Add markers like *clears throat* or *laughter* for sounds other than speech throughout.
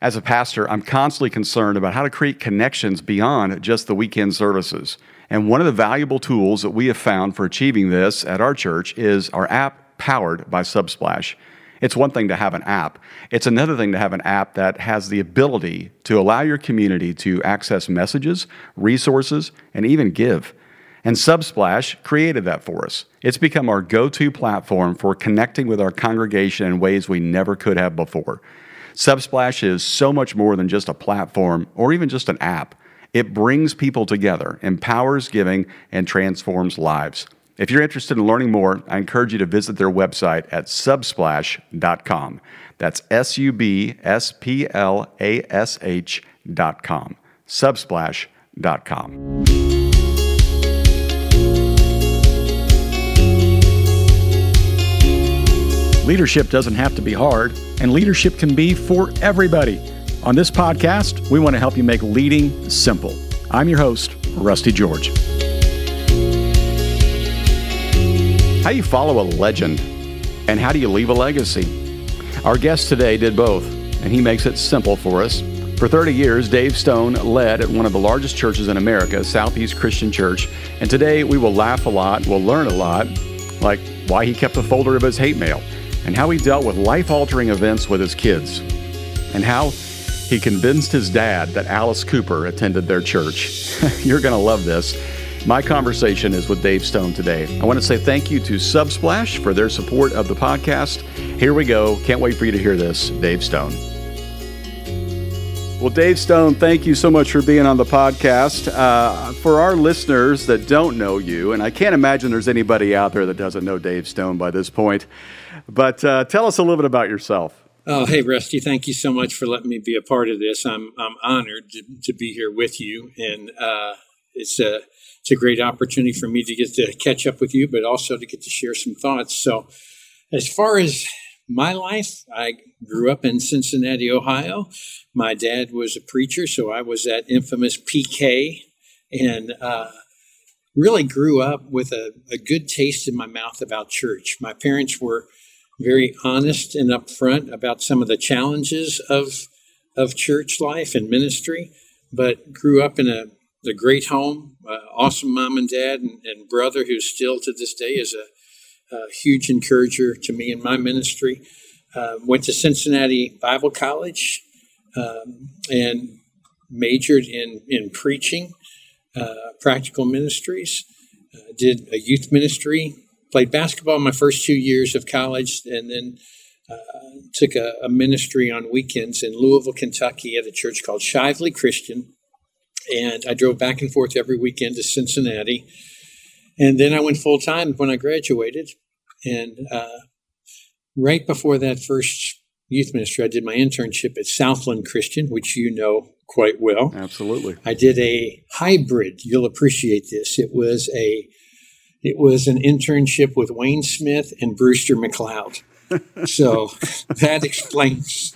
As a pastor, I'm constantly concerned about how to create connections beyond just the weekend services. And one of the valuable tools that we have found for achieving this at our church is our app powered by Subsplash. It's one thing to have an app, it's another thing to have an app that has the ability to allow your community to access messages, resources, and even give. And Subsplash created that for us. It's become our go to platform for connecting with our congregation in ways we never could have before. Subsplash is so much more than just a platform or even just an app. It brings people together, empowers giving, and transforms lives. If you're interested in learning more, I encourage you to visit their website at subsplash.com. That's S U B S P L A S H.com. Subsplash.com. Leadership doesn't have to be hard, and leadership can be for everybody. On this podcast, we want to help you make leading simple. I'm your host, Rusty George. How do you follow a legend? And how do you leave a legacy? Our guest today did both, and he makes it simple for us. For 30 years, Dave Stone led at one of the largest churches in America, Southeast Christian Church. And today we will laugh a lot, we'll learn a lot, like why he kept a folder of his hate mail and how he dealt with life altering events with his kids, and how he convinced his dad that Alice Cooper attended their church. *laughs* You're going to love this. My conversation is with Dave Stone today. I want to say thank you to Subsplash for their support of the podcast. Here we go. Can't wait for you to hear this. Dave Stone. Well, Dave Stone, thank you so much for being on the podcast. Uh, for our listeners that don't know you, and I can't imagine there's anybody out there that doesn't know Dave Stone by this point, but uh, tell us a little bit about yourself. Oh, hey, Rusty, thank you so much for letting me be a part of this. I'm, I'm honored to, to be here with you, and uh, it's, a, it's a great opportunity for me to get to catch up with you, but also to get to share some thoughts. So, as far as my life, I grew up in Cincinnati, Ohio. My dad was a preacher, so I was that infamous PK and uh, really grew up with a, a good taste in my mouth about church. My parents were very honest and upfront about some of the challenges of, of church life and ministry, but grew up in a, a great home, uh, awesome mom and dad and, and brother who still to this day is a a huge encourager to me in my ministry. Uh, went to Cincinnati Bible College um, and majored in, in preaching, uh, practical ministries. Uh, did a youth ministry, played basketball my first two years of college, and then uh, took a, a, ministry on weekends in Louisville, Kentucky at a church called Shively Christian. And I drove back and forth every weekend to Cincinnati and then I went full time when I graduated. And uh, right before that first youth ministry, I did my internship at Southland Christian, which you know quite well. Absolutely. I did a hybrid. You'll appreciate this. It was a it was an internship with Wayne Smith and Brewster McLeod. so *laughs* that explains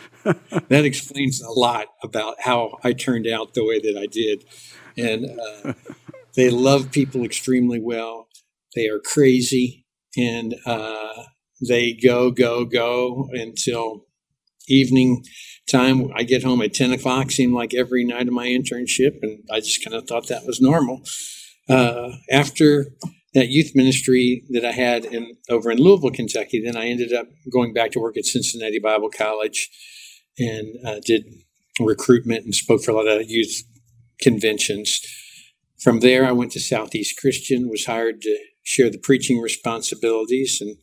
that explains a lot about how I turned out the way that I did. And uh, *laughs* they love people extremely well. They are crazy and uh, they go, go, go until evening time. I get home at 10 o'clock, seemed like every night of my internship, and I just kind of thought that was normal. Uh, after that youth ministry that I had in over in Louisville, Kentucky, then I ended up going back to work at Cincinnati Bible College and uh, did recruitment and spoke for a lot of youth conventions. From there, I went to Southeast Christian, was hired to share the preaching responsibilities and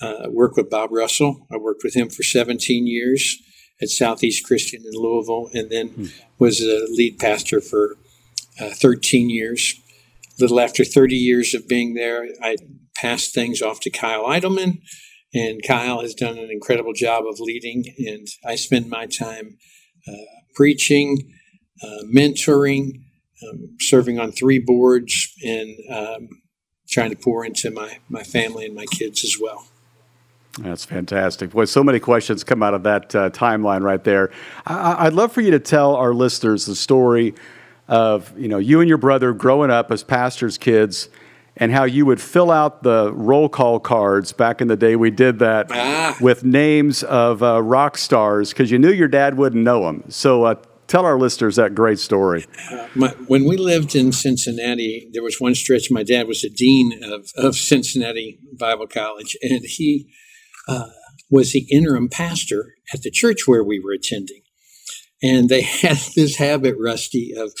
uh, work with Bob Russell. I worked with him for 17 years at Southeast Christian in Louisville, and then hmm. was a lead pastor for uh, 13 years. Little after 30 years of being there, I passed things off to Kyle Idleman, and Kyle has done an incredible job of leading. And I spend my time uh, preaching, uh, mentoring, um, serving on three boards and um, trying to pour into my, my family and my kids as well. That's fantastic. Boy, so many questions come out of that uh, timeline right there. I- would love for you to tell our listeners the story of you know you and your brother growing up as pastors' kids, and how you would fill out the roll call cards back in the day. We did that Ah. with names of uh, rock stars because you knew your dad wouldn't know them. So uh, tell our listeners that great story. My, when we lived in Cincinnati, there was one stretch. My dad was the dean of, of Cincinnati Bible College, and he uh, was the interim pastor at the church where we were attending. And they *laughs* had this habit, Rusty, of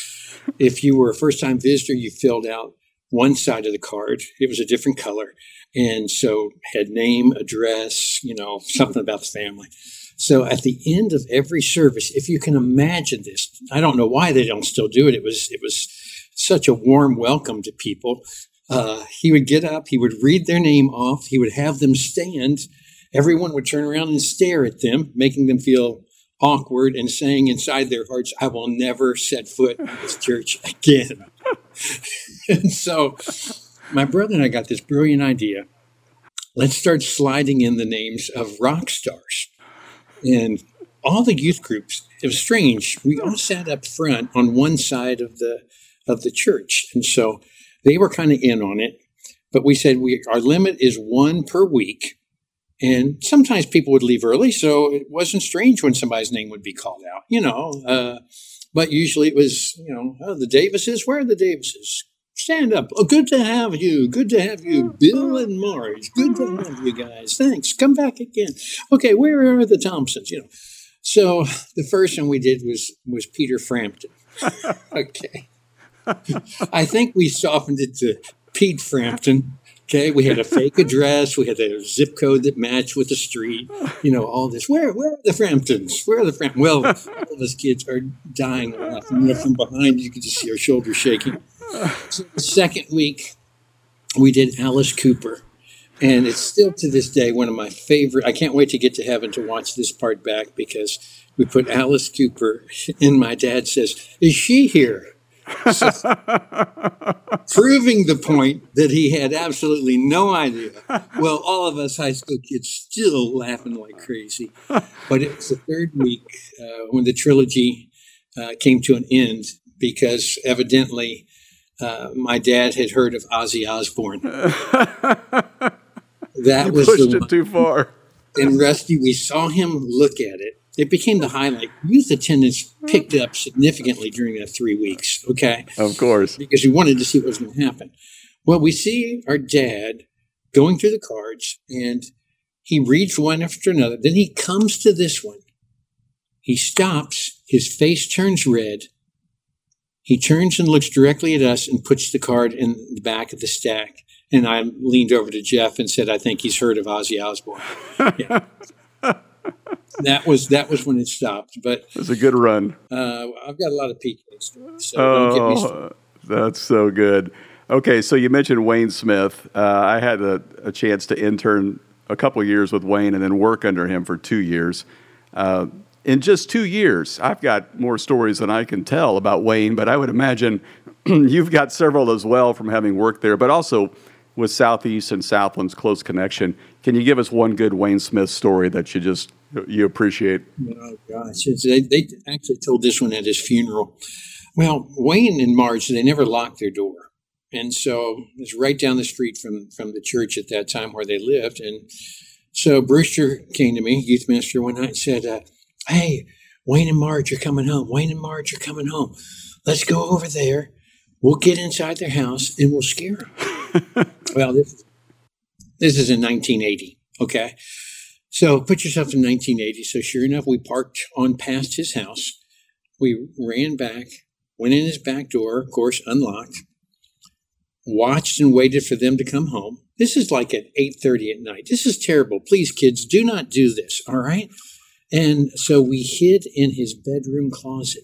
if you were a first time visitor, you filled out one side of the card. It was a different color. And so had name, address, you know, something about the family. So at the end of every service, if you can imagine this, I don't know why they don't still do it. It was it was such a warm welcome to people. Uh, he would get up, he would read their name off, he would have them stand. Everyone would turn around and stare at them, making them feel awkward and saying inside their hearts, I will never set foot in this church again. *laughs* and so my brother and I got this brilliant idea. Let's start sliding in the names of rock stars. And all the youth groups, it was strange. We all sat up front on one side of the of the church. And so they were kind of in on it. But we said we our limit is one per week. And sometimes people would leave early, so it wasn't strange when somebody's name would be called out, you know. Uh, but usually it was, you know, oh, the Davises, where are the Davises? Stand up. Oh, good to have you. Good to have you, Bill and Marge. Good to have you guys. Thanks. Come back again. Okay, where are the Thompsons? You know. So *laughs* the first one we did was was Peter Frampton. *laughs* okay. *laughs* I think we softened it to Pete Frampton. Okay, we had a *laughs* fake address. We had a zip code that matched with the street. You know, all this. Where, where are the Framptons? Where are the Framptons? Well, all of us kids are dying laughing. From behind, you could just see our shoulders shaking. So the second week, we did Alice Cooper. And it's still to this day one of my favorite. I can't wait to get to heaven to watch this part back because we put Alice Cooper, and my dad says, Is she here? So, *laughs* proving the point that he had absolutely no idea. Well, all of us high school kids still laughing like crazy. But it was the third week uh, when the trilogy uh, came to an end because evidently uh, my dad had heard of Ozzy Osbourne. *laughs* That was Pushed it one. too far. And Rusty, we saw him look at it. It became the highlight. Youth attendance picked up significantly during that three weeks. Okay Of course. because we wanted to see what was going to happen. Well, we see our dad going through the cards and he reads one after another. Then he comes to this one. He stops, his face turns red. He turns and looks directly at us and puts the card in the back of the stack. And I leaned over to Jeff and said, I think he's heard of Ozzy Osbourne. *laughs* Yeah. That was that was when it stopped. But It was a good run. uh, I've got a lot of PK stories. So don't get me. Oh, that's so good. Okay, so you mentioned Wayne Smith. Uh, I had a, a chance to intern a couple years with Wayne and then work under him for two years. Uh, in just two years, I've got more stories than I can tell about Wayne, but I would imagine *clears throat* you've got several as well from having worked there, but also with Southeast and Southland's close connection. Can you give us one good Wayne Smith story that you just you appreciate? Oh gosh, they, they actually told this one at his funeral. Well, Wayne and Marge, they never locked their door, and so it's right down the street from from the church at that time where they lived. And so Brewster came to me, youth minister, one night and said, uh, "Hey, Wayne and Marge are coming home. Wayne and Marge are coming home. Let's go over there. We'll get inside their house and we'll scare them." *laughs* well, this this is in 1980. Okay. So put yourself in 1980. So sure enough, we parked on past his house. We ran back, went in his back door, of course, unlocked. Watched and waited for them to come home. This is like at 8:30 at night. This is terrible. Please, kids, do not do this. All right. And so we hid in his bedroom closet,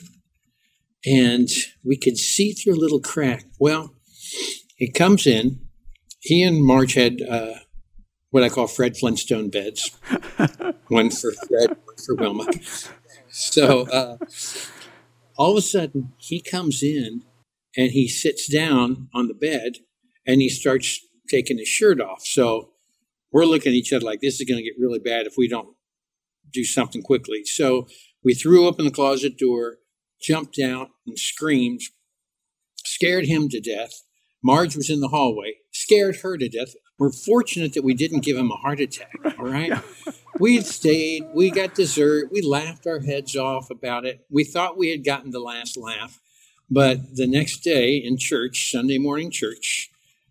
and we could see through a little crack. Well, he comes in. He and Marge had uh, what I call Fred Flintstone beds *laughs* one for Fred, one for Wilma. So uh, all of a sudden, he comes in and he sits down on the bed and he starts taking his shirt off. So we're looking at each other like this is going to get really bad if we don't do something quickly. So we threw open the closet door, jumped out, and screamed, scared him to death. Marge was in the hallway, scared her to death. We're fortunate that we didn't give him a heart attack. All right. Yeah. We stayed, we got dessert, we laughed our heads off about it. We thought we had gotten the last laugh. But the next day in church, Sunday morning church,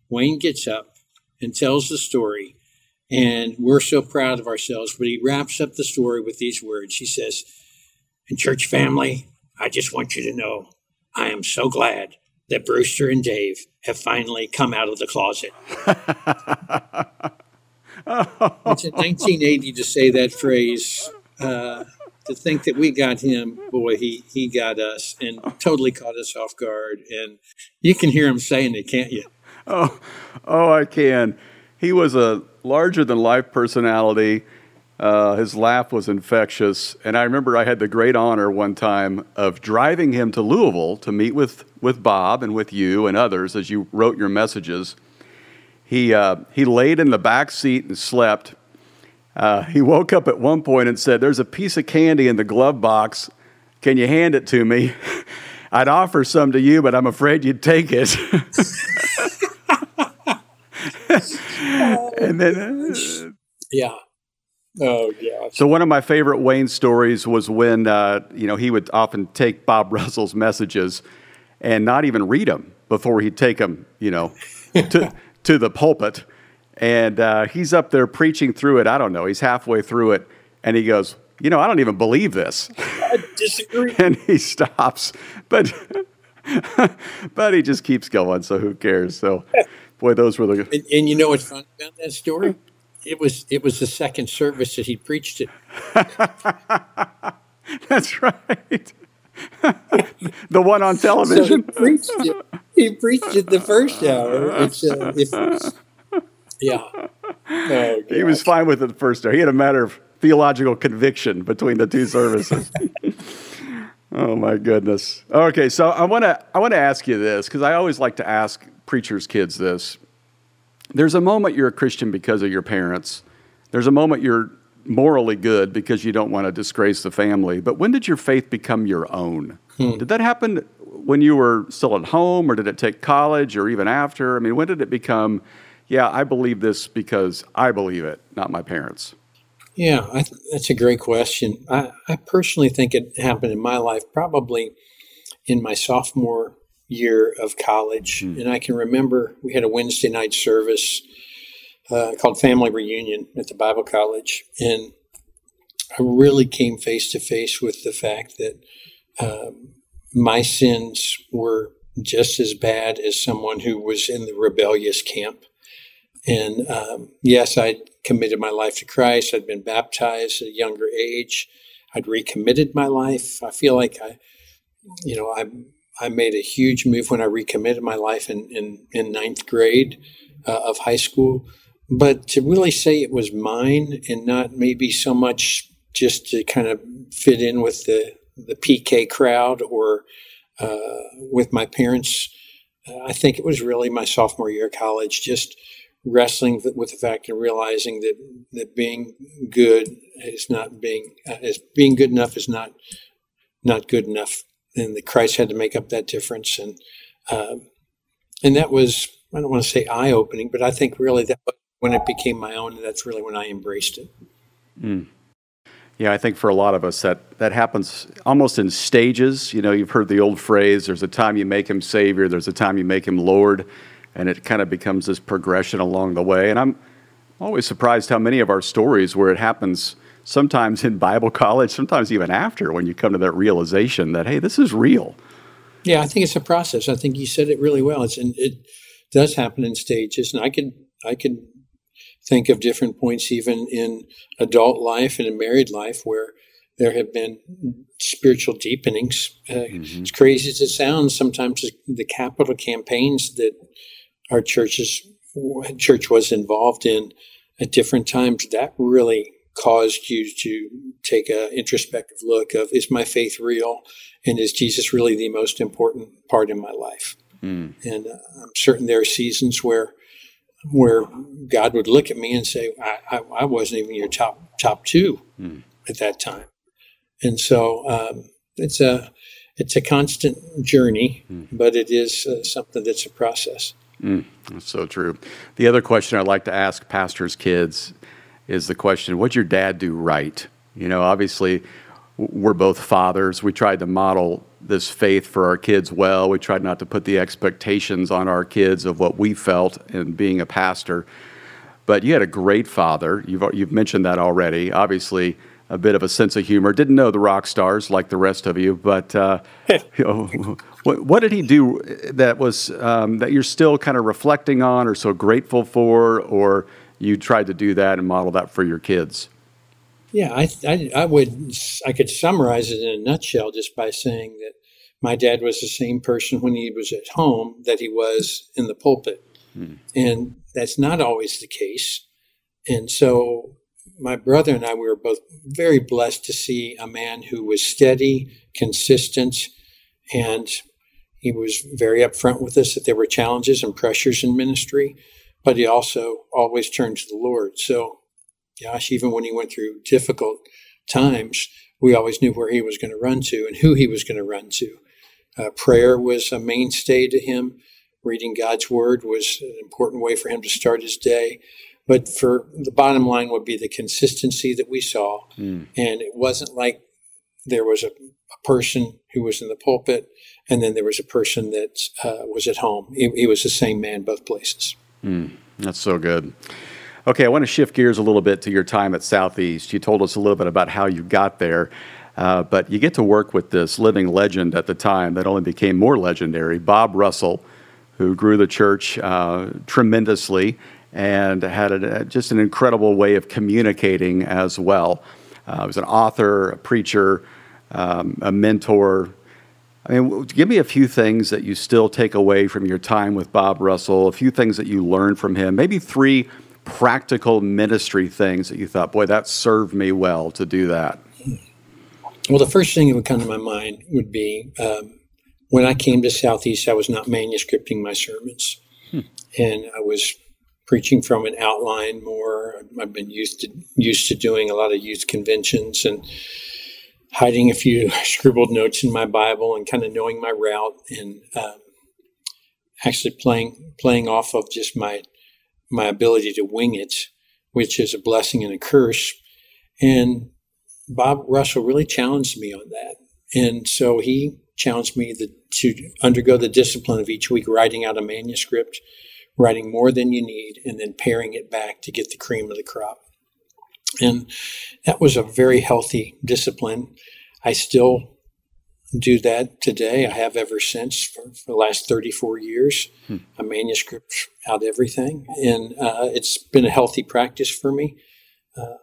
Wayne gets up and tells the story. And we're so proud of ourselves. But he wraps up the story with these words. He says, And church family, I just want you to know I am so glad that Brewster and Dave have finally come out of the closet. it's in 1980 to say that phrase. Uh, to think that we got him, boy, he he got us and totally caught us off guard. And you can hear him saying it, can't you? Oh, oh, I can. He was a larger than life personality. Uh, his laugh was infectious, and I remember I had the great honor one time of driving him to Louisville to meet with with Bob and with you and others as you wrote your messages. He uh, he laid in the back seat and slept uh, he woke up at one point and said, There's a piece of candy in the glove box. Can you hand it to me? *laughs* I'd offer some to you, but I'm afraid you'd take it. *laughs* *laughs* and then. Uh, yeah. Oh, yeah. So, one of my favorite Wayne stories was when, uh, you know, he would often take Bob *laughs* Russell's messages and not even read them before he'd take them, you know, to, *laughs* to the pulpit. And uh, he's up there preaching through it. I don't know. He's halfway through it. And he goes, You know, I don't even believe this. I disagree. *laughs* and he stops. But. but he just keeps going, so who cares? So, boy, those were the. And, and you know what's fun about that story? It was it was the second service that he preached it. *laughs* That's right. *laughs* the one on television. So he preached it. He preached it the first hour. It's, uh, if, yeah. Oh, he was fine with it the first day. He had a matter of theological conviction between the two services. *laughs* oh my goodness. Okay, so I want to I want to ask you this because I always like to ask preachers' kids this. There's a moment you're a Christian because of your parents. There's a moment you're morally good because you don't want to disgrace the family. But when did your faith become your own? Hmm. Did that happen when you were still at home, or did it take college, or even after? I mean, when did it become yeah, I believe this because I believe it, not my parents? Yeah, th- that's a great question. I, I personally think it happened in my life probably in my sophomore year of college. Mm. And I can remember we had a Wednesday night service uh, called Family Reunion at the Bible College. And I really came face to face with the fact that um, my sins were just as bad as someone who was in the rebellious camp. And um, yes, I'd committed my life to Christ. I'd been baptized at a younger age. I'd recommitted my life. I feel like I, you know, I I made a huge move when I recommitted my life in in, in ninth grade uh, of high school. But to really say it was mine and not maybe so much just to kind of fit in with the the PK crowd or uh, with my parents, uh, I think it was really my sophomore year of college. Just wrestling with the fact and realizing that that being good is not being uh, is being good enough is not not good enough, and the Christ had to make up that difference, and um, and that was I don't want to say eye opening, but I think really that when it became my own, that's really when I embraced it. Mm. Yeah, I think for a lot of us that that happens almost in stages. You know, you've heard the old phrase: "There's a time you make him Savior, there's a time you make him Lord." and it kind of becomes this progression along the way. And I'm always surprised how many of our stories where it happens sometimes in Bible college, sometimes even after, when you come to that realization that hey, this is real. Yeah, I think it's a process. I think you said it really well. It's and it does happen in stages, and I could I could think of different points even in adult life and in married life where there have been spiritual deepenings. Uh, mm-hmm. As crazy as it sounds, sometimes the capital campaigns that our churches church was involved in at different times, that really caused you to take an introspective look of is my faith real and is Jesus really the most important part in my life? Mm. And uh, I'm certain there are seasons where where God would look at me and say, I, I, I wasn't even your top top two mm. at that time. And so um, it's a it's a constant journey, mm. but it is uh, something that's a process. Mm, that's so true. The other question I'd like to ask pastors' kids is the question what'd your dad do right? You know, obviously, we're both fathers. We tried to model this faith for our kids well. We tried not to put the expectations on our kids of what we felt in being a pastor. But you had a great father. You've, you've mentioned that already. Obviously, a bit of a sense of humor. Didn't know the rock stars like the rest of you, but uh, *laughs* you know, what, what, did he do that was um, that you're still kind of reflecting on, or so grateful for, or you tried to do that and model that for your kids? Yeah, I, I, I would I could summarize it in a nutshell just by saying that my dad was the same person when he was at home that he was in the pulpit, hmm. and that's not always the case. And so my brother and I we were both very blessed to see a man who was steady, consistent, and he was very upfront with us that there were challenges and pressures in ministry, but he also always turned to the Lord. So, gosh, even when he went through difficult times, we always knew where he was going to run to and who he was going to run to. Uh, prayer was a mainstay to him. Reading God's word was an important way for him to start his day. But for the bottom line would be the consistency that we saw. Mm. And it wasn't like there was a, a, person who was in the pulpit and then there was a person that uh, was at home. He, he, was the same man both places. Mm. That's so good. Okay, I want to shift gears a little bit to your time at Southeast. You told us a little bit about how you got there. Uh, but you get to work with this living legend at the time that only became more legendary, Bob Russell, who grew the church uh, tremendously and had a, just an incredible way of communicating as well. Uh, he was an author, a preacher, um, a mentor. I mean, give me a few things that you still take away from your time with Bob Russell, a few things that you learned from him, maybe three practical ministry things that you thought, boy, that served me well to do that. Well, the first thing that would come to my mind would be um, when I came to Southeast, I was not manuscripting my sermons. Hmm. And I was preaching from an outline more. I've been used to used to doing a lot of youth conventions and hiding a few *laughs* scribbled notes in my Bible and kind of knowing my route and um, actually playing playing off of just my my ability to wing it, which is a blessing and a curse. And Bob Russell really challenged me on that, and so he challenged me the, to undergo the discipline of each week writing out a manuscript writing more than you need, and then paring it back to get the cream of the crop. And that was a very healthy discipline. I still do that today. I have ever since for, for the last 34 years. Hmm. A manuscript out everything. And uh, it's been a healthy practice for me. Uh,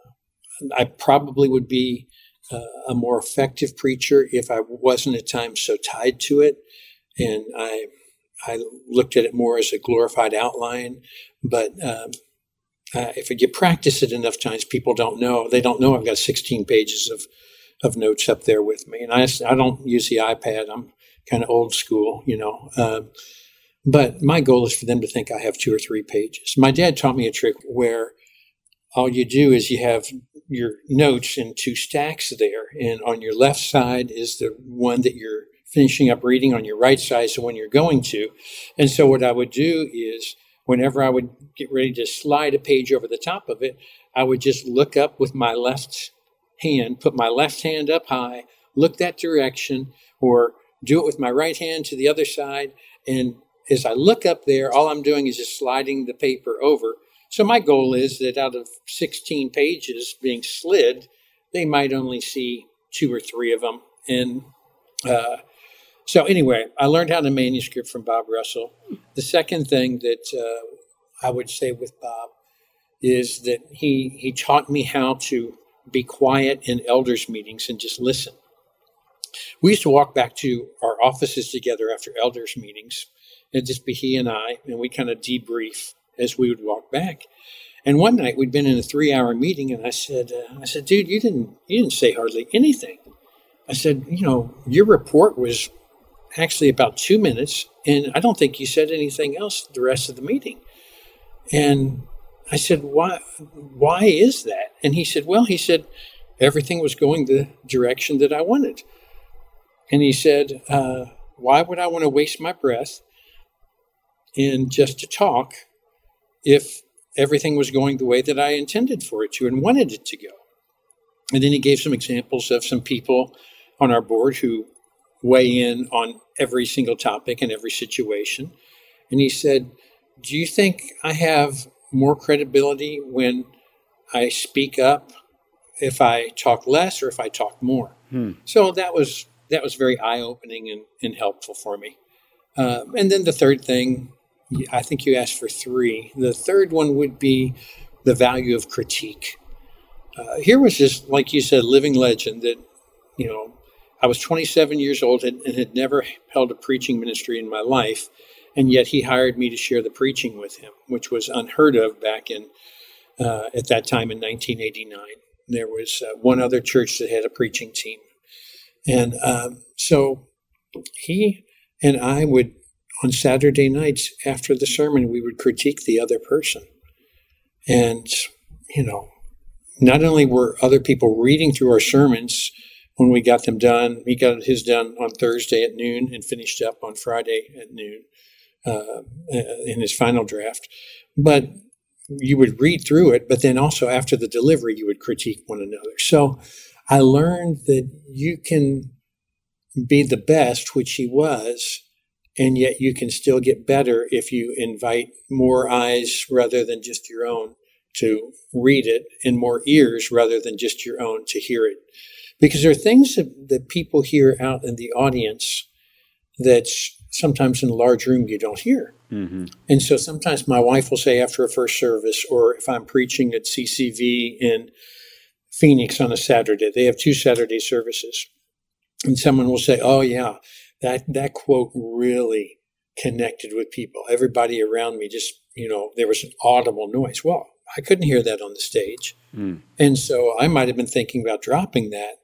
I probably would be uh, a more effective preacher if I wasn't at times so tied to it. And I I looked at it more as a glorified outline. But um, uh, if you practice it enough times, people don't know. They don't know I've got 16 pages of, of notes up there with me. And I, I don't use the iPad. I'm kind of old school, you know. Um, but my goal is for them to think I have two or three pages. My dad taught me a trick where all you do is you have your notes in two stacks there. And on your left side is the one that you're finishing up reading on your right side is the one you're going to. And so what I would do is whenever I would get ready to slide a page over the top of it, I would just look up with my left hand, put my left hand up high, look that direction, or do it with my right hand to the other side. And as I look up there, all I'm doing is just sliding the paper over. So my goal is that out of 16 pages being slid, they might only see two or three of them. And uh, so anyway, I learned how to manuscript from Bob Russell. The second thing that uh, I would say with Bob is that he he taught me how to be quiet in elders meetings and just listen. We used to walk back to our offices together after elders meetings. It'd just be he and I, and we kind of debrief as we would walk back. And one night we'd been in a three-hour meeting, and I said, uh, "I said, dude, you didn't you didn't say hardly anything." I said, "You know, your report was actually about two minutes, and I don't think he said anything else the rest of the meeting. And I said, "Why? Why is that?" And he said, "Well, he said everything was going the direction that I wanted." And he said, uh, "Why would I want to waste my breath and just to talk if everything was going the way that I intended for it to and wanted it to go. And then he gave some examples of some people on our board who weigh in on every single topic and every situation. And he said, Do you think I have more credibility when I speak up if I talk less or if I talk more? Hmm. So that was that was very eye opening and, and helpful for me. Um, and then the third thing, I think you asked for three. The third one would be the value of critique. Uh, here was this, like you said, living legend that, you know, I was 27 years old and, had never held a preaching ministry in my life. And yet he hired me to share the preaching with him, which was unheard of back in, uh, at that time in 1989. There was uh, one other church that had a preaching team. And um, so he and I would, on Saturday nights after the sermon, we would critique the other person. And, you know, not only were other people reading through our sermons when we got them done, he got his done on Thursday at noon and finished up on Friday at noon uh, in his final draft. But you would read through it, but then also after the delivery, you would critique one another. So I learned that you can be the best, which he was, and yet you can still get better if you invite more eyes rather than just your own to read it and more ears rather than just your own to hear it. Because there are things that, that people hear out in the audience that sometimes in a large room you don't hear. Mm-hmm. And so sometimes my wife will say after a first service, or if I'm preaching at CCV in Phoenix on a Saturday, they have two Saturday services. And someone will say, Oh, yeah, that, that quote really connected with people. Everybody around me just, you know, there was an audible noise. Well, I couldn't hear that on the stage. Mm. And so I might have been thinking about dropping that,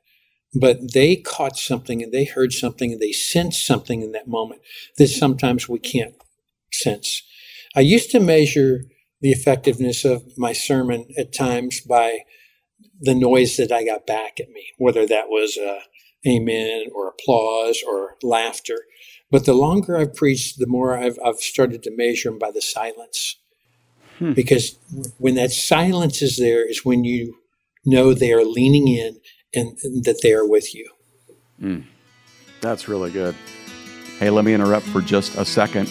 but they caught something and they heard something and they sensed something in that moment that sometimes we can't sense. I used to measure the effectiveness of my sermon at times by the noise that I got back at me, whether that was uh, amen or applause or laughter. But the longer I've preached, the more I've, I've started to measure them by the silence. Hmm. Because when that silence is there, is when you know they are leaning in and, and that they are with you. Hmm. That's really good. Hey, let me interrupt for just a second.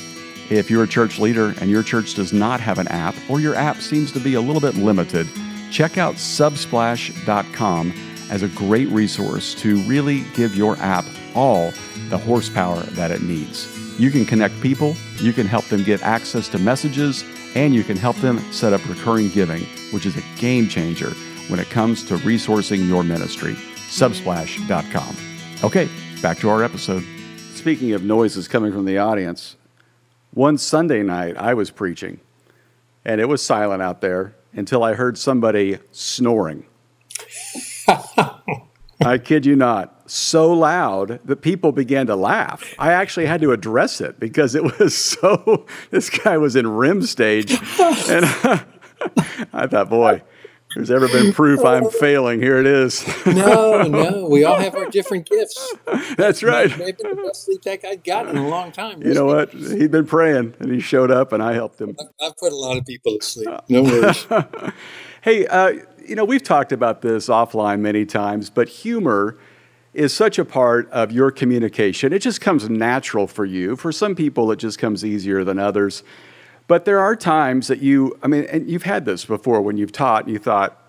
If you're a church leader and your church does not have an app, or your app seems to be a little bit limited, check out subsplash.com as a great resource to really give your app all the horsepower that it needs. You can connect people, you can help them get access to messages, and you can help them set up recurring giving, which is a game changer when it comes to resourcing your ministry. Subsplash.com. Okay, back to our episode. Speaking of noises coming from the audience, one Sunday night I was preaching, and it was silent out there until I heard somebody snoring. *laughs* I kid you not, so loud that people began to laugh. I actually had to address it because it was *laughs* so, this guy was in REM stage. And *laughs* I thought, boy, there's ever been proof I'm failing. Here it is. no, no, *laughs* we all have our different gifts. That's right. Maybe the best sleep tech I've gotten in a long time. You know what? He'd been praying and he showed up and I helped him. I've put a lot of people to sleep. No worries. *laughs* hey, uh, you know, we've talked about this offline many times, but humor is such a part of your communication. It just comes natural for you. For some people, it just comes easier than others. But there are times that you, I mean, and you've had this before when you've taught and you thought,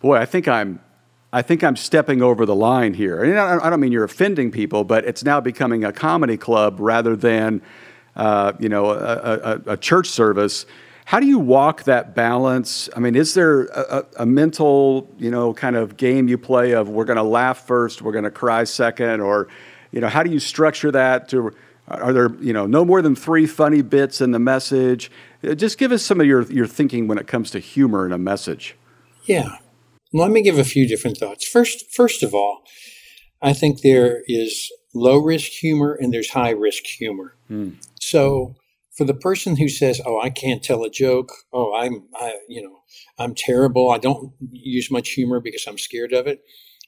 boy, I think I'm, I think I'm stepping over the line here. And I don't mean you're offending people, but it's now becoming a comedy club rather than, uh, you know, a, a, a church service how do you walk that balance? I mean, is there a, a mental, you know, kind of game you play of we're going to laugh first, we're going to cry second, or, you know, how do you structure that? To are there, you know, no more than three funny bits in the message? Uh, just give us some of your your thinking when it comes to humor in a message. Yeah, let me give a few different thoughts. First, first of all, I think there is low risk humor and there's high risk humor. Mm. So for the person who says, "Oh, I can't tell a joke. Oh, I'm, I, you know, I'm terrible. I don't use much humor because I'm scared of it."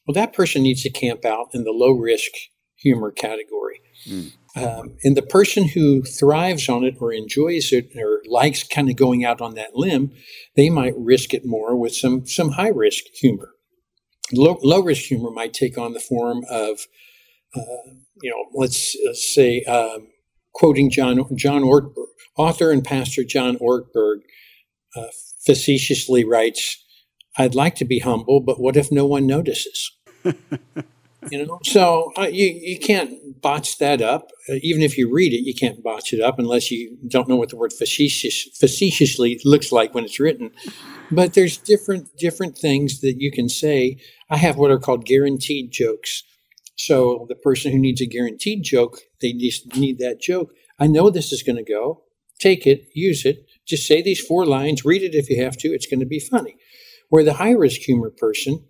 Well, that person needs to camp out in the low risk humor category. Mm. Um, and the person who thrives on it or enjoys it or likes kind of going out on that limb, they might risk it more with some some high risk humor. Low, low risk humor might take on the form of, uh, you know, let's, let's say, um, quoting John John Ortberg, author and pastor John Ortberg, uh, facetiously writes, "I'd like to be humble, but what if no one notices?" *laughs* you know, so uh, you you can't botch that up. Uh, even if you read it, you can't botch it up unless you don't know what the word facetious facetiously looks like when it's written. But there's different different things that you can say. I have what are called guaranteed jokes. So the person who needs a guaranteed joke, they just need that joke. I know this is going to go. Take it, use it. Just say these four lines. Read it if you have to. It's going to be funny. Where the high risk humor person,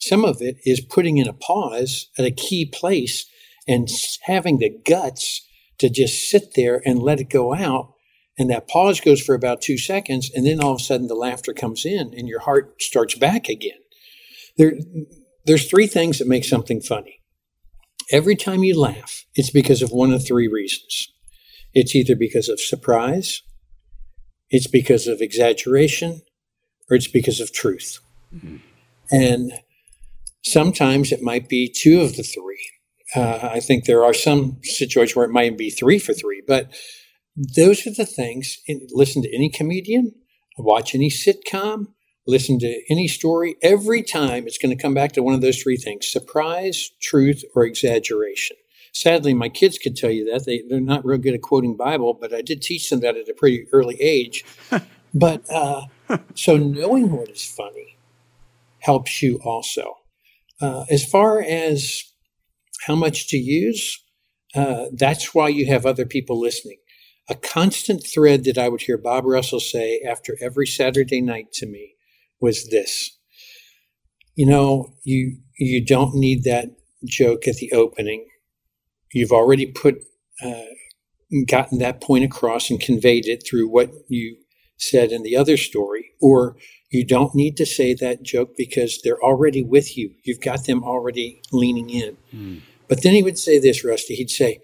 some of it is putting in a pause at a key place and having the guts to just sit there and let it go out. And that pause goes for about two seconds. And then all of a sudden the laughter comes in and your heart starts back again. There, there's three things that make something funny. Every time you laugh, it's because of one of three reasons. It's either because of surprise, it's because of exaggeration, or it's because of truth. Mm-hmm. And Sometimes it might be two of the three. Uh, I think there are some situations where it might be three for three, but those are the things. Listen to any comedian, watch any sitcom, listen to any story. Every time it's going to come back to one of those three things surprise, truth, or exaggeration. Sadly, my kids could tell you that. They, they're not real good at quoting Bible, but I did teach them that at a pretty early age. *laughs* but uh, so knowing what is funny helps you also. Uh, as far as how much to use, uh, that's why you have other people listening. A constant thread that I would hear Bob Russell say after every Saturday night to me was this. You know, you you don't need that joke at the opening. You've already put uh, gotten that point across and conveyed it through what you said in the other story, or you don't need to say that joke because they're already with you. You've got them already leaning in. Mm. But then he would say this, Rusty. He'd say,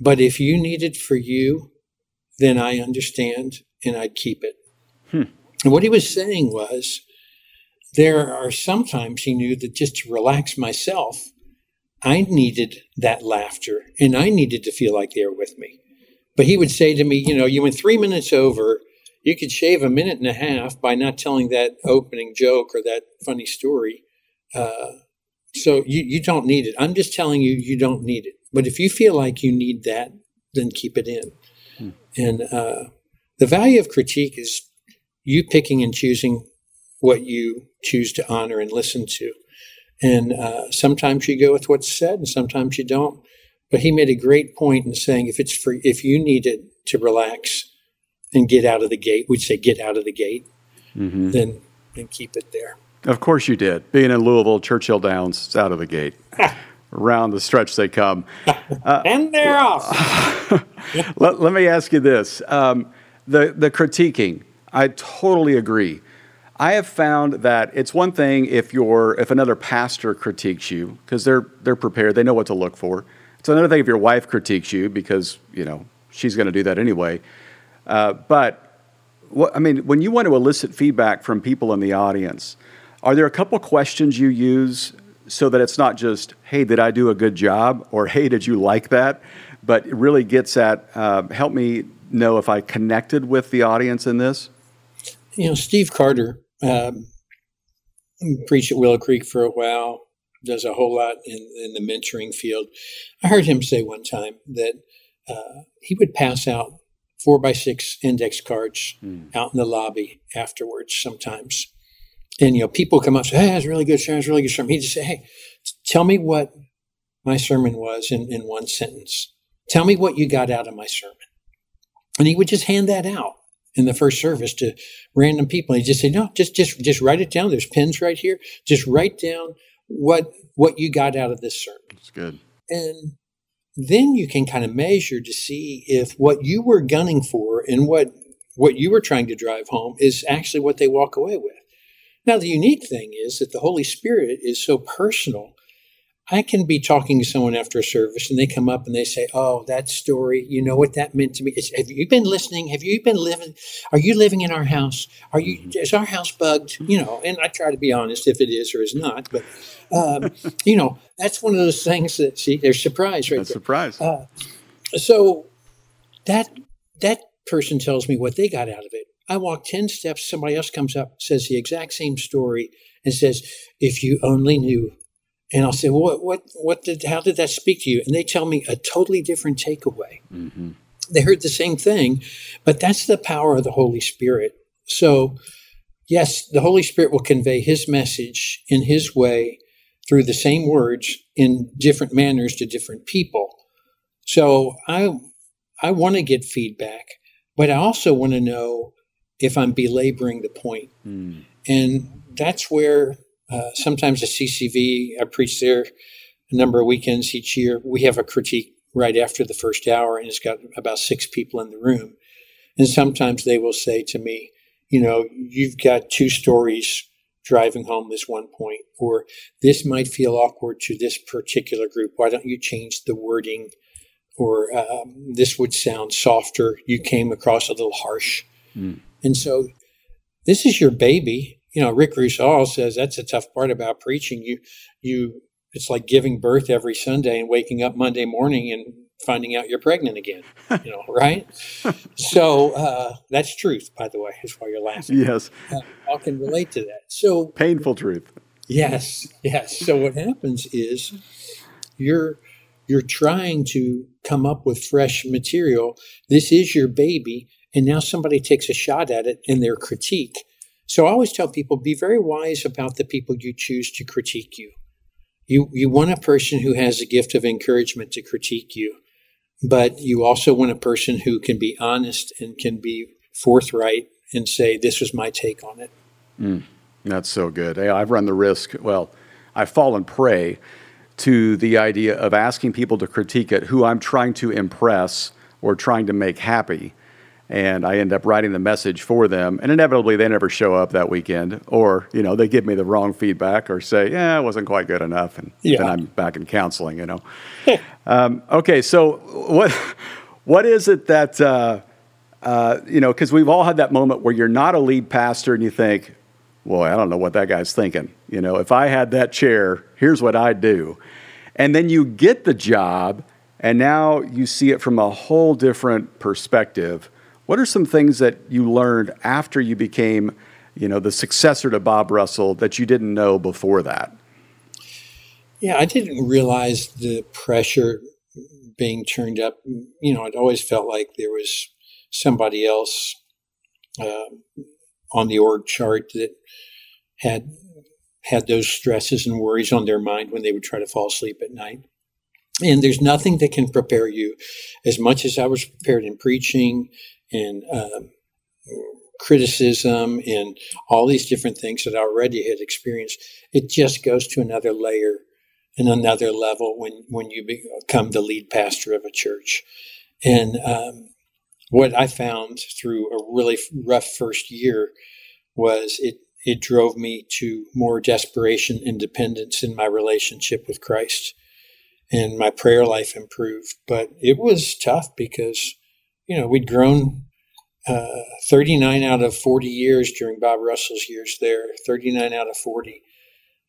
But if you need it for you, then I understand and I'd keep it. Hmm. And what he was saying was, there are sometimes he knew that just to relax myself, I needed that laughter and I needed to feel like they were with me. But he would say to me, You know, you went three minutes over you could shave a minute and a half by not telling that opening joke or that funny story. Uh, so you, you don't need it. I'm just telling you, you don't need it. But if you feel like you need that, then keep it in. Hmm. And uh, the value of critique is you picking and choosing what you choose to honor and listen to. And uh, sometimes you go with what's said, and sometimes you don't. But he made a great point in saying if it's for if you need it to relax, and get out of the gate, we'd say get out of the gate, mm-hmm. then then keep it there. Of course you did. Being in Louisville, Churchill Downs, it's out of the gate. *laughs* Around the stretch they come. Uh, *laughs* and they're off. *laughs* let, let, me ask you this. Um, the, the critiquing, I totally agree. I have found that it's one thing if you're if another pastor critiques you because they're they're prepared, they know what to look for. It's another thing if your wife critiques you because you know she's going to do that anyway. Uh, but what, I mean, when you want to elicit feedback from people in the audience, are there a couple questions you use so that it's not just, hey, did I do a good job? Or hey, did you like that? But it really gets at, uh, help me know if I connected with the audience in this? You know, Steve Carter um, preached at Willow Creek for a while, does a whole lot in, in the mentoring field. I heard him say one time that uh, he would pass out four by six index cards mm. out in the lobby afterwards sometimes. And, you know, people come up and say, Hey, that's really good sermon. That's really good sermon. He'd just say, Hey, tell me what my sermon was in, in one sentence. Tell me what you got out of my sermon. And he would just hand that out in the first service to random people. He'd just say, No, just just just write it down. There's pens right here. Just write down what what you got out of this sermon. That's good. And then you can kind of measure to see if what you were gunning for and what what you were trying to drive home is actually what they walk away with. Now the unique thing is that the Holy Spirit is so personal. I can be talking to someone after a service and they come up and they say, Oh, that story, you know what that meant to me. It's, have you been listening? Have you been living? Are you living in our house? Are you, mm-hmm. is our house bugged? You know, and I try to be honest if it is or is not. But, um, *laughs* you know, that's one of those things that, see, there's surprise right that's there. surprise. Uh, so that, that person tells me what they got out of it. I walk 10 steps, somebody else comes up, says the exact same story, and says, If you only knew and I'll say, well, what, what, what did, how did that speak to you? And they tell me a totally different takeaway. Mm-hmm. They heard the same thing, but that's the power of the Holy Spirit. So, yes, the Holy Spirit will convey His message in His way through the same words in different manners to different people. So, I, I want to get feedback, but I also want to know if I'm belaboring the point. Mm. And that's where uh, sometimes at CCV, I preach there a number of weekends each year. We have a critique right after the first hour, and it's got about six people in the room. And sometimes they will say to me, you know, you've got two stories driving home this one point, or this might feel awkward to this particular group. Why don't you change the wording? Or um, this would sound softer. You came across a little harsh. Mm. And so this is your baby you know, Rick Roussel says that's a tough part about preaching. You, you, it's like giving birth every Sunday and waking up Monday morning and finding out you're pregnant again. You know, *laughs* right? so uh, that's truth, by the way. Is why you're laughing. Yes, uh, I can relate to that. So painful truth. Yes, yes. So what happens is you're you're trying to come up with fresh material. This is your baby, and now somebody takes a shot at it in their critique so I always tell people be very wise about the people you choose to critique you. You, you want a person who has a gift of encouragement to critique you, but you also want a person who can be honest and can be forthright and say, This was my take on it. Mm, that's so good. I've run the risk, well, I've fallen prey to the idea of asking people to critique it who I'm trying to impress or trying to make happy and I end up writing the message for them. And inevitably, they never show up that weekend, or you know, they give me the wrong feedback, or say, "Yeah, it wasn't quite good enough," and yeah. then I'm back in counseling. You know. um, okay, so what what is it that uh, uh, you know? Because we've all had that moment where you're not a lead pastor, and you think, "Well, I don't know what that guy's thinking." You know, if I had that chair, here's what I'd do. And then you get the job, and now you see it from a whole different perspective what are some things that you learned after you became, you know, the successor to Bob Russell that you didn't know before that? Yeah, I didn't realize the pressure being turned up. You know, it always felt like there was somebody else uh, on the org chart that had had those stresses and worries on their mind when they would try to fall asleep at night. And there's nothing that can prepare you as much as I was prepared in preaching and um, criticism and all these different things that I already had experienced. It just goes to another layer and another level when, when you become the lead pastor of a church. And um, what I found through a really rough first year was it, it drove me to more desperation and dependence in my relationship with Christ. And my prayer life improved. But it was tough because you know, we'd grown uh, 39 out of 40 years during Bob Russell's years there, 39 out of 40.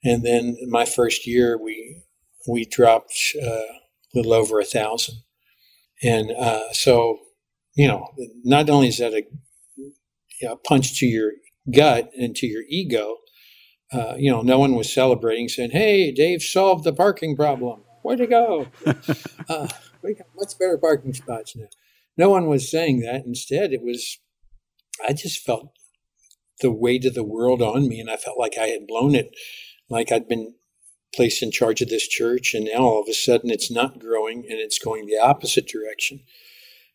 And then my first year, we we dropped uh, a little over a thousand. And uh, so, you know, not only is that a you know, punch to your gut and to your ego, uh, you know, no one was celebrating, saying, "Hey, Dave solved the parking problem. Where'd to go! *laughs* uh, we got much better parking spots now." No one was saying that. Instead, it was, I just felt the weight of the world on me, and I felt like I had blown it, like I'd been placed in charge of this church, and now all of a sudden it's not growing and it's going the opposite direction.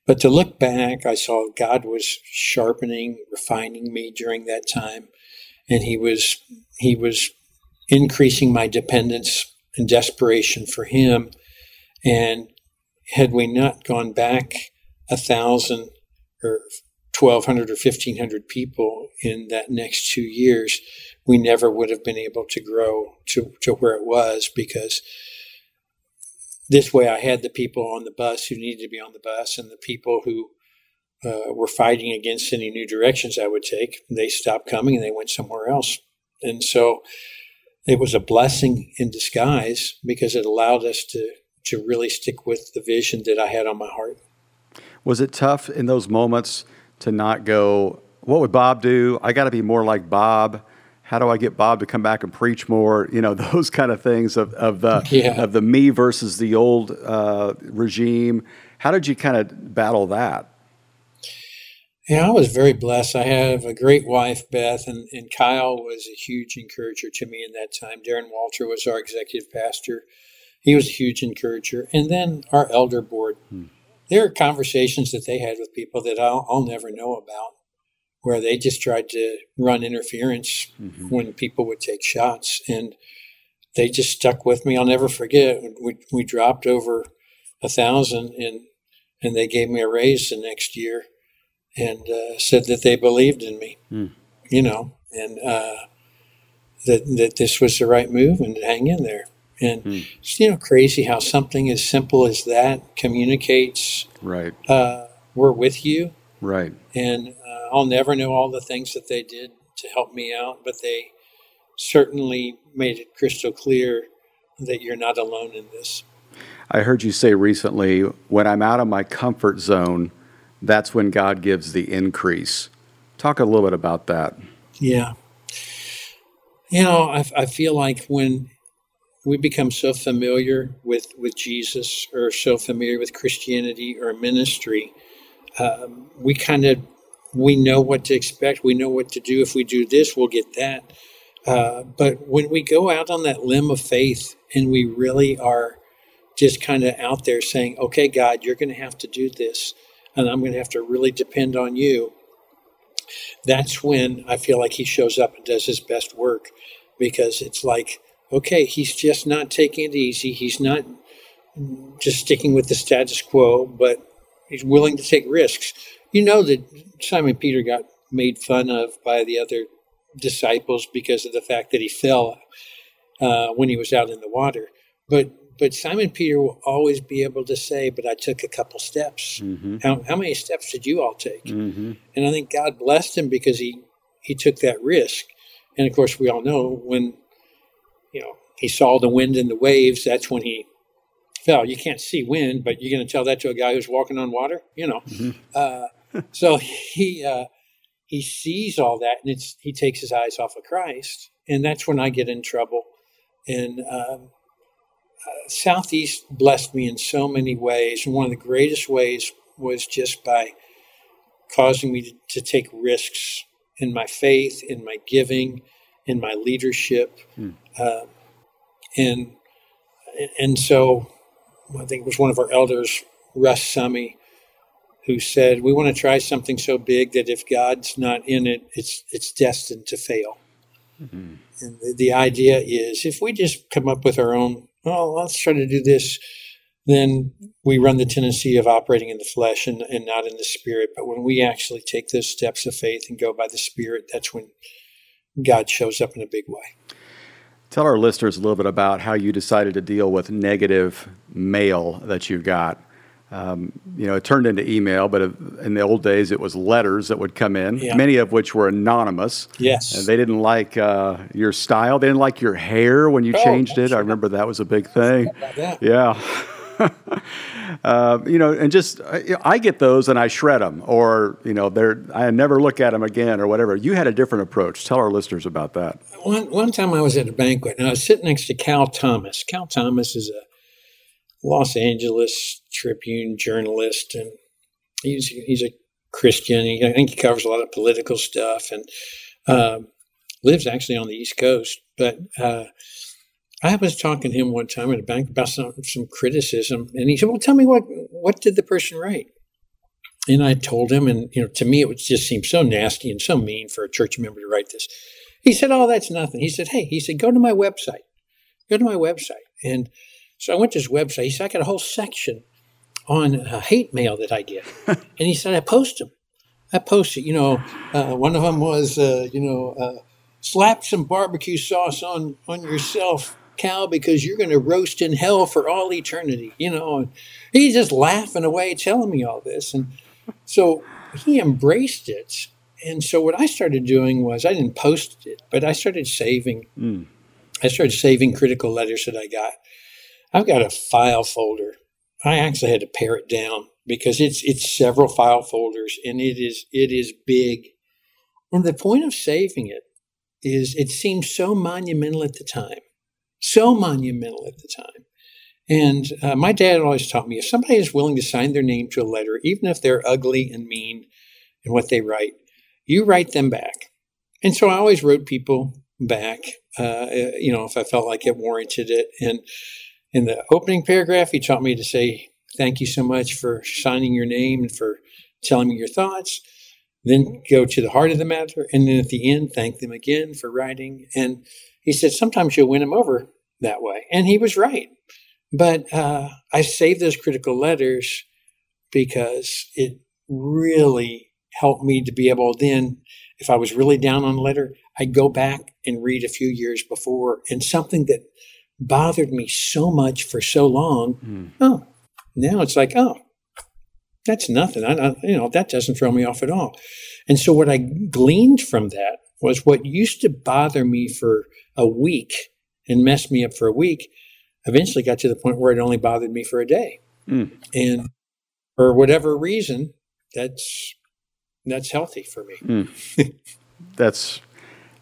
But to look back, I saw God was sharpening, refining me during that time, and He was He was increasing my dependence and desperation for Him. And had we not gone back a thousand or 1200 or 1500 people in that next two years, we never would have been able to grow to, to where it was because this way, I had the people on the bus who needed to be on the bus, and the people who uh, were fighting against any new directions I would take. They stopped coming and they went somewhere else. And so it was a blessing in disguise because it allowed us to to really stick with the vision that I had on my heart. Was it tough in those moments to not go, what would Bob do? I got to be more like Bob. How do I get Bob to come back and preach more? You know, *laughs* those kind of things of, of the *laughs* yeah. of the me versus the old uh, regime. How did you kind of battle that? Yeah, I was very blessed. I have a great wife, Beth, and, and Kyle was a huge encourager to me in that time. Darren Walter was our executive pastor. He was a huge encourager. And then our elder board. Hmm. There are conversations that they had with people that I'll, I'll never know about where they just tried to run interference mm-hmm. when people would take shots. And they just stuck with me. I'll never forget. We, we dropped over a thousand and, and they gave me a raise the next year and uh, said that they believed in me, mm. you know, and uh, that, that this was the right move and to hang in there. And mm. it's, you know, crazy how something as simple as that communicates. Right. Uh, we're with you. Right. And uh, I'll never know all the things that they did to help me out, but they certainly made it crystal clear that you're not alone in this. I heard you say recently, when I'm out of my comfort zone, that's when God gives the increase. Talk a little bit about that. Yeah. You know, I, I feel like when we become so familiar with, with Jesus or so familiar with Christianity or ministry, um, we kind of we know what to expect. We know what to do. If we do this, we'll get that. Uh, but when we go out on that limb of faith and we really are just kind of out there saying, "Okay, God, you're going to have to do this," and I'm going to have to really depend on you. That's when I feel like He shows up and does His best work, because it's like, okay, He's just not taking it easy. He's not just sticking with the status quo, but He's willing to take risks. You know that Simon Peter got made fun of by the other disciples because of the fact that he fell uh, when he was out in the water. But but Simon Peter will always be able to say, "But I took a couple steps." Mm-hmm. How, how many steps did you all take? Mm-hmm. And I think God blessed him because he he took that risk. And of course, we all know when you know he saw the wind and the waves. That's when he fell. You can't see wind, but you're going to tell that to a guy who's walking on water, you know. Mm-hmm. Uh, *laughs* so he uh, he sees all that, and it's he takes his eyes off of Christ, and that's when I get in trouble. And um, uh, Southeast blessed me in so many ways, and one of the greatest ways was just by causing me to, to take risks in my faith, in my giving, in my leadership, mm. And and so I think it was one of our elders, Russ Summey, who said, "We want to try something so big that if God's not in it, it's it's destined to fail." Mm-hmm. And the, the, idea is, if we just come up with our own, oh, let's try to do this, then we run the tendency of operating in the flesh and, and not in the spirit. But when we actually take those steps of faith and go by the spirit, that's when God shows up in a big way. Tell our listeners a little bit about how you decided to deal with negative mail that you got. Um, you know, it turned into email, but in the old days, it was letters that would come in, yeah. many of which were anonymous. Yes. And they didn't like uh, your style. They didn't like your hair when you oh, changed it. I remember that was a big thing. Yeah. *laughs* uh, you know, and just I get those and I shred them, or you know, they're I never look at them again, or whatever. You had a different approach. Tell our listeners about that. One one time I was at a banquet and I was sitting next to Cal Thomas. Cal Thomas is a Los Angeles Tribune journalist, and he's he's a Christian. He, I think he covers a lot of political stuff and uh, lives actually on the East Coast, but. Uh, I was talking to him one time at a bank about some, some criticism, and he said, "Well, tell me what what did the person write?" And I told him, and you know, to me, it would just seem so nasty and so mean for a church member to write this. He said, "Oh, that's nothing." He said, "Hey," he said, "Go to my website. Go to my website." And so I went to his website. He said, "I got a whole section on uh, hate mail that I get," *laughs* and he said, "I post them. I post it. You know, uh, one of them was, uh, you know." Uh, slap some barbecue sauce on on yourself Cal, because you're going to roast in hell for all eternity. You know, and he's just laughing away, telling me all this. And so he embraced it. And so what I started doing was I didn't post it, but I started saving. Mm. I started saving critical letters that I got. I've got a file folder. I actually had to pare it down because it's it's several file folders and it is it is big. And the point of saving it is it seemed so monumental at the time, so monumental at the time. And uh, my dad always taught me if somebody is willing to sign their name to a letter, even if they're ugly and mean in what they write, you write them back. And so I always wrote people back, uh, you know, if I felt like it warranted it. And in the opening paragraph, he taught me to say, Thank you so much for signing your name and for telling me your thoughts. Then go to the heart of the matter. And then at the end, thank them again for writing. And he said, Sometimes you'll win them over that way. And he was right. But uh, I saved those critical letters because it really helped me to be able then, if I was really down on a letter, I'd go back and read a few years before and something that bothered me so much for so long. Mm. Oh, now it's like, oh, that's nothing. I, I, you know, that doesn't throw me off at all. And so what I gleaned from that was what used to bother me for a week and mess me up for a week eventually got to the point where it only bothered me for a day. Mm. And for whatever reason, that's that's healthy for me. Mm. *laughs* that's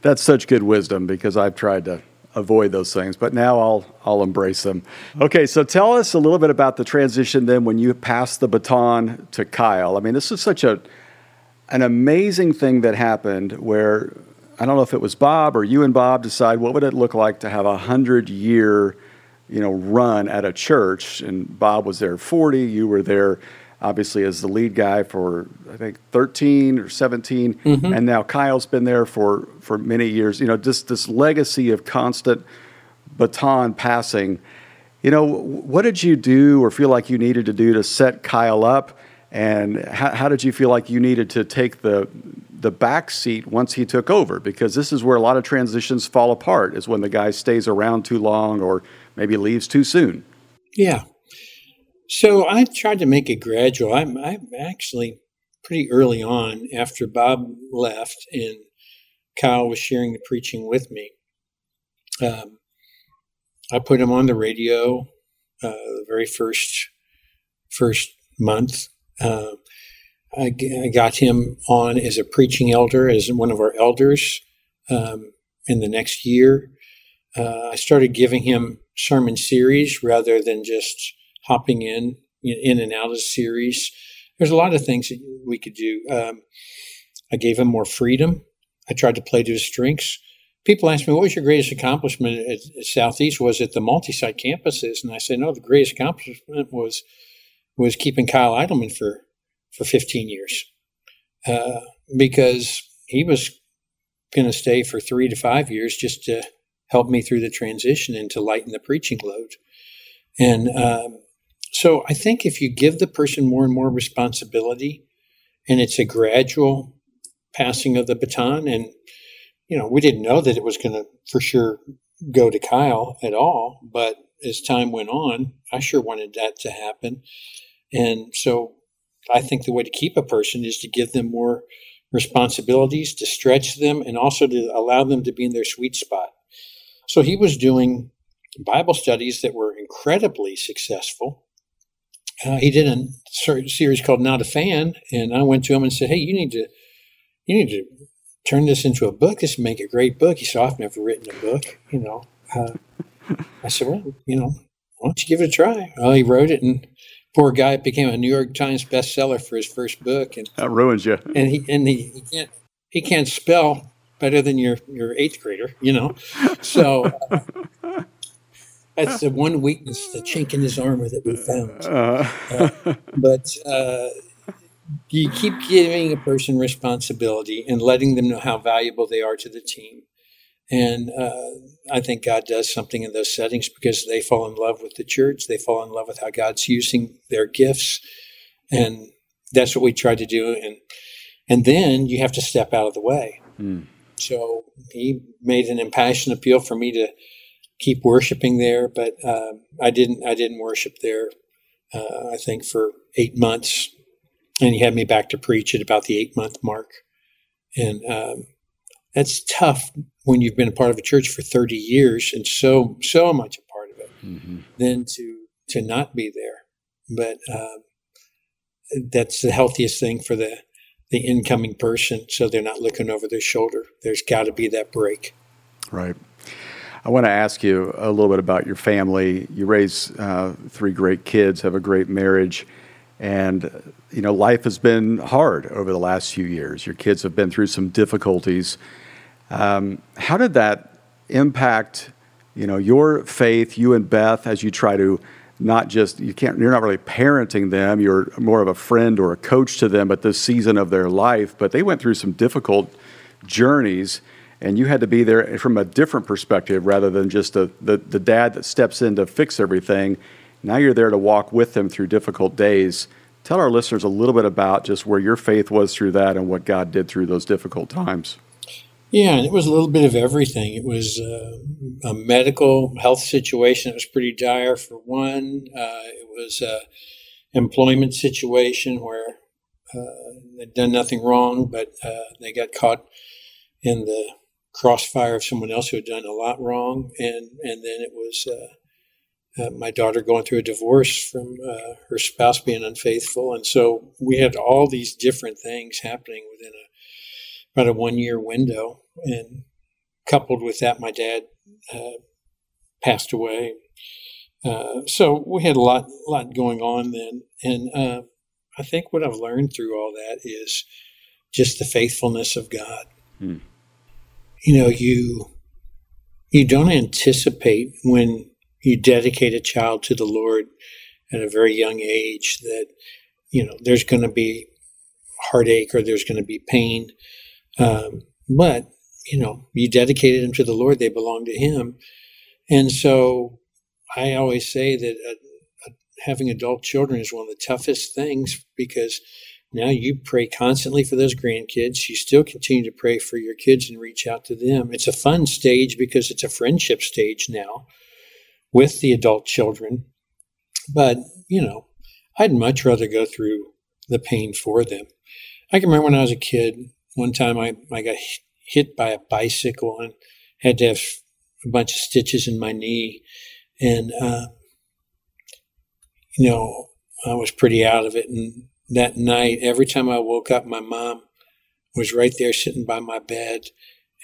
that's such good wisdom because I've tried to avoid those things, but now I'll I'll embrace them. Okay, so tell us a little bit about the transition then when you passed the baton to Kyle. I mean, this is such a an amazing thing that happened where I don't know if it was Bob or you and Bob decide what would it look like to have a hundred year, you know, run at a church. And Bob was there 40, you were there obviously as the lead guy for I think 13 or 17, mm-hmm. and now Kyle's been there for for many years. You know, just this legacy of constant baton passing. You know, what did you do or feel like you needed to do to set Kyle up? And how, how did you feel like you needed to take the the back seat once he took over? Because this is where a lot of transitions fall apart. Is when the guy stays around too long or maybe leaves too soon. Yeah, so I tried to make it gradual. I'm, I'm actually pretty early on after Bob left and Kyle was sharing the preaching with me. Um, I put him on the radio uh, the very first first month. Uh, I, I, got him on as a preaching elder, as one of our elders. Um, in the next year, uh, I started giving him sermon series rather than just hopping in in and out of series. There's a lot of things that we could do. Um, I gave him more freedom. I tried to play to his strengths. People ask me, what was your greatest accomplishment at, at Southeast? Was it the multi-site campuses? And I said, no, the greatest accomplishment was was keeping Kyle Idleman for, for 15 years. Uh, because he was going to stay for three to five years just to help me through the transition and to lighten the preaching load. And um, so I think if you give the person more and more responsibility and it's a gradual passing of the baton and you know, we didn't know that it was going to for sure go to Kyle at all, but as time went on, I sure wanted that to happen. And so I think the way to keep a person is to give them more responsibilities, to stretch them, and also to allow them to be in their sweet spot. So he was doing Bible studies that were incredibly successful uh, he did a series called Not a Fan, and I went to him and said, "Hey, you need to, you need to turn this into a book. This would make a great book." He said, "I've never written a book." You know, uh, *laughs* I said, "Well, you know, why don't you give it a try?" Well, he wrote it, and poor guy became a New York Times bestseller for his first book, and that ruins you. And he and he, he can't he can't spell better than your your eighth grader, you know. *laughs* So uh, that's the one weakness, the chink in his armor that we found. Uh, uh, but uh, you keep giving a person responsibility and letting them know how valuable they are to the team. And uh, I think God does something in those settings because they fall in love with the church. They fall in love with how God's using their gifts. And that's what we try to do. And, and then you have to step out of the way. Mm. So he made an impassioned appeal for me to keep worshiping there, but uh, I didn't. I didn't worship there. Uh, I think for eight months, and he had me back to preach at about the eight month mark, and um, that's tough when you've been a part of a church for thirty years and so so much a part of it. Mm-hmm. Then to to not be there, but um, that's the healthiest thing for the the incoming person, so they're not looking over their shoulder. There's got to be that break. Right. I want to ask you a little bit about your family. You raise uh, three great kids, have a great marriage, and you know life has been hard over the last few years. Your kids have been through some difficulties. Um, how did that impact, you know, your faith, you and Beth, as you try to not just you can't you're not really parenting them you're more of a friend or a coach to them at this season of their life but they went through some difficult journeys and you had to be there from a different perspective rather than just a, the, the dad that steps in to fix everything. Now you're there to walk with them through difficult days. Tell our listeners a little bit about just where your faith was through that and what God did through those difficult times. Yeah, it was a little bit of everything. It was uh, a medical health situation that was pretty dire for one. Uh, it was an employment situation where uh, they'd done nothing wrong, but uh, they got caught in the crossfire of someone else who had done a lot wrong, and and then it was uh, uh, my daughter going through a divorce from uh, her spouse being unfaithful, and so we had all these different things happening within a about a one year window, and coupled with that, my dad uh, passed away. Uh, so we had a lot lot going on then, and uh, I think what I've learned through all that is just the faithfulness of God. Hmm you know, you you don't anticipate when you dedicate a child to the Lord at a very young age that you know there's going to be heartache or there's going to be pain, um, but you know you dedicated them to the Lord; they belong to Him, and so I always say that uh, uh, having adult children is one of the toughest things because now you pray constantly for those grandkids. You still continue to pray for your kids and reach out to them. It's a fun stage because it's a friendship stage now with the adult children. But, you know, I'd much rather go through the pain for them. I can remember when I was a kid, one time I, I got hit by a bicycle and had to have a bunch of stitches in my knee. And, uh, you know, I was pretty out of it. And that night, every time I woke up, my mom was right there sitting by my bed,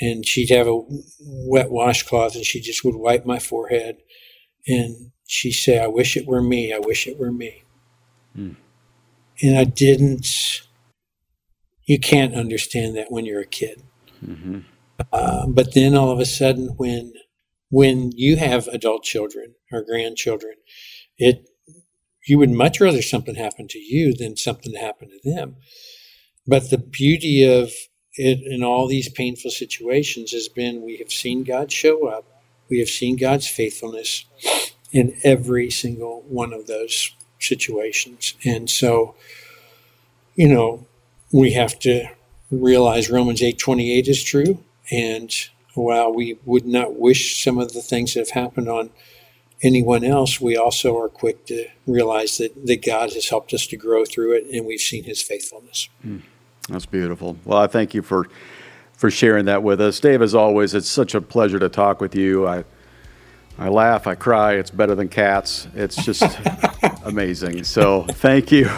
and she'd have a wet washcloth, and she just would wipe my forehead, and she'd say, "I wish it were me. I wish it were me." Hmm. And I didn't. You can't understand that when you're a kid. Mm-hmm. Uh, but then all of a sudden, when when you have adult children or grandchildren, it you would much rather something happen to you than something happen to them. But the beauty of it in all these painful situations has been we have seen God show up. We have seen God's faithfulness in every single one of those situations. And so, you know, we have to realize Romans 8:28 is true and while we would not wish some of the things that have happened on anyone else, we also are quick to realize that, that God has helped us to grow through it and we've seen his faithfulness. Mm, that's beautiful. Well, I thank you for for sharing that with us. Dave, as always, it's such a pleasure to talk with you. I I laugh, I cry, it's better than cats. It's just *laughs* amazing. So thank you.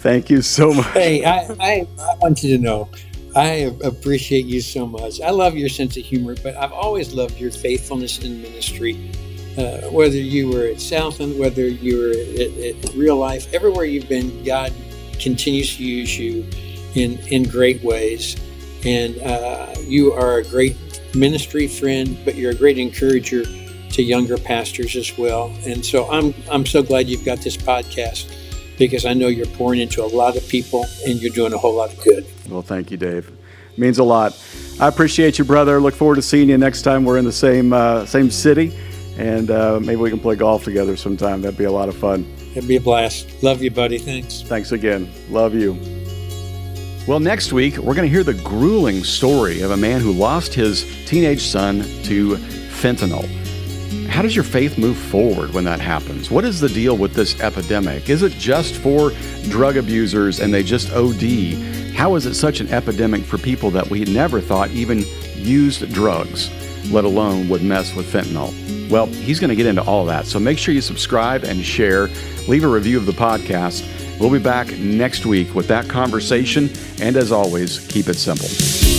thank you so much. Hey, I, I, I want you to know I appreciate you so much. I love your sense of humor, but I've always loved your faithfulness in ministry uh, whether you were at Southland, whether you were at, at, real life, everywhere you've been, God continues to use you in, in great ways. And uh, you are a great ministry friend, but you're a great encourager to younger pastors as well. And so I'm, I'm so glad you've got this podcast because I know you're pouring into a lot of people and you're doing a whole lot of good. Well, thank you, Dave. Means a lot. I appreciate you, brother. Look forward to seeing you next time we're in the same uh, same city and uh, maybe we can play golf together sometime. That'd be a lot of fun. It'd be a blast. Love you, buddy. Thanks. Thanks again. Love you. Well, next week, we're going to hear the grueling story of a man who lost his teenage son to fentanyl. How does your faith move forward when that happens? What is the deal with this epidemic? Is it just for drug abusers and they just OD? How is it such an epidemic for people that we never thought even used drugs, let alone would mess with fentanyl? Well, he's going to get into all that. So make sure you subscribe and share. Leave a review of the podcast. We'll be back next week with that conversation. And as always, keep it simple.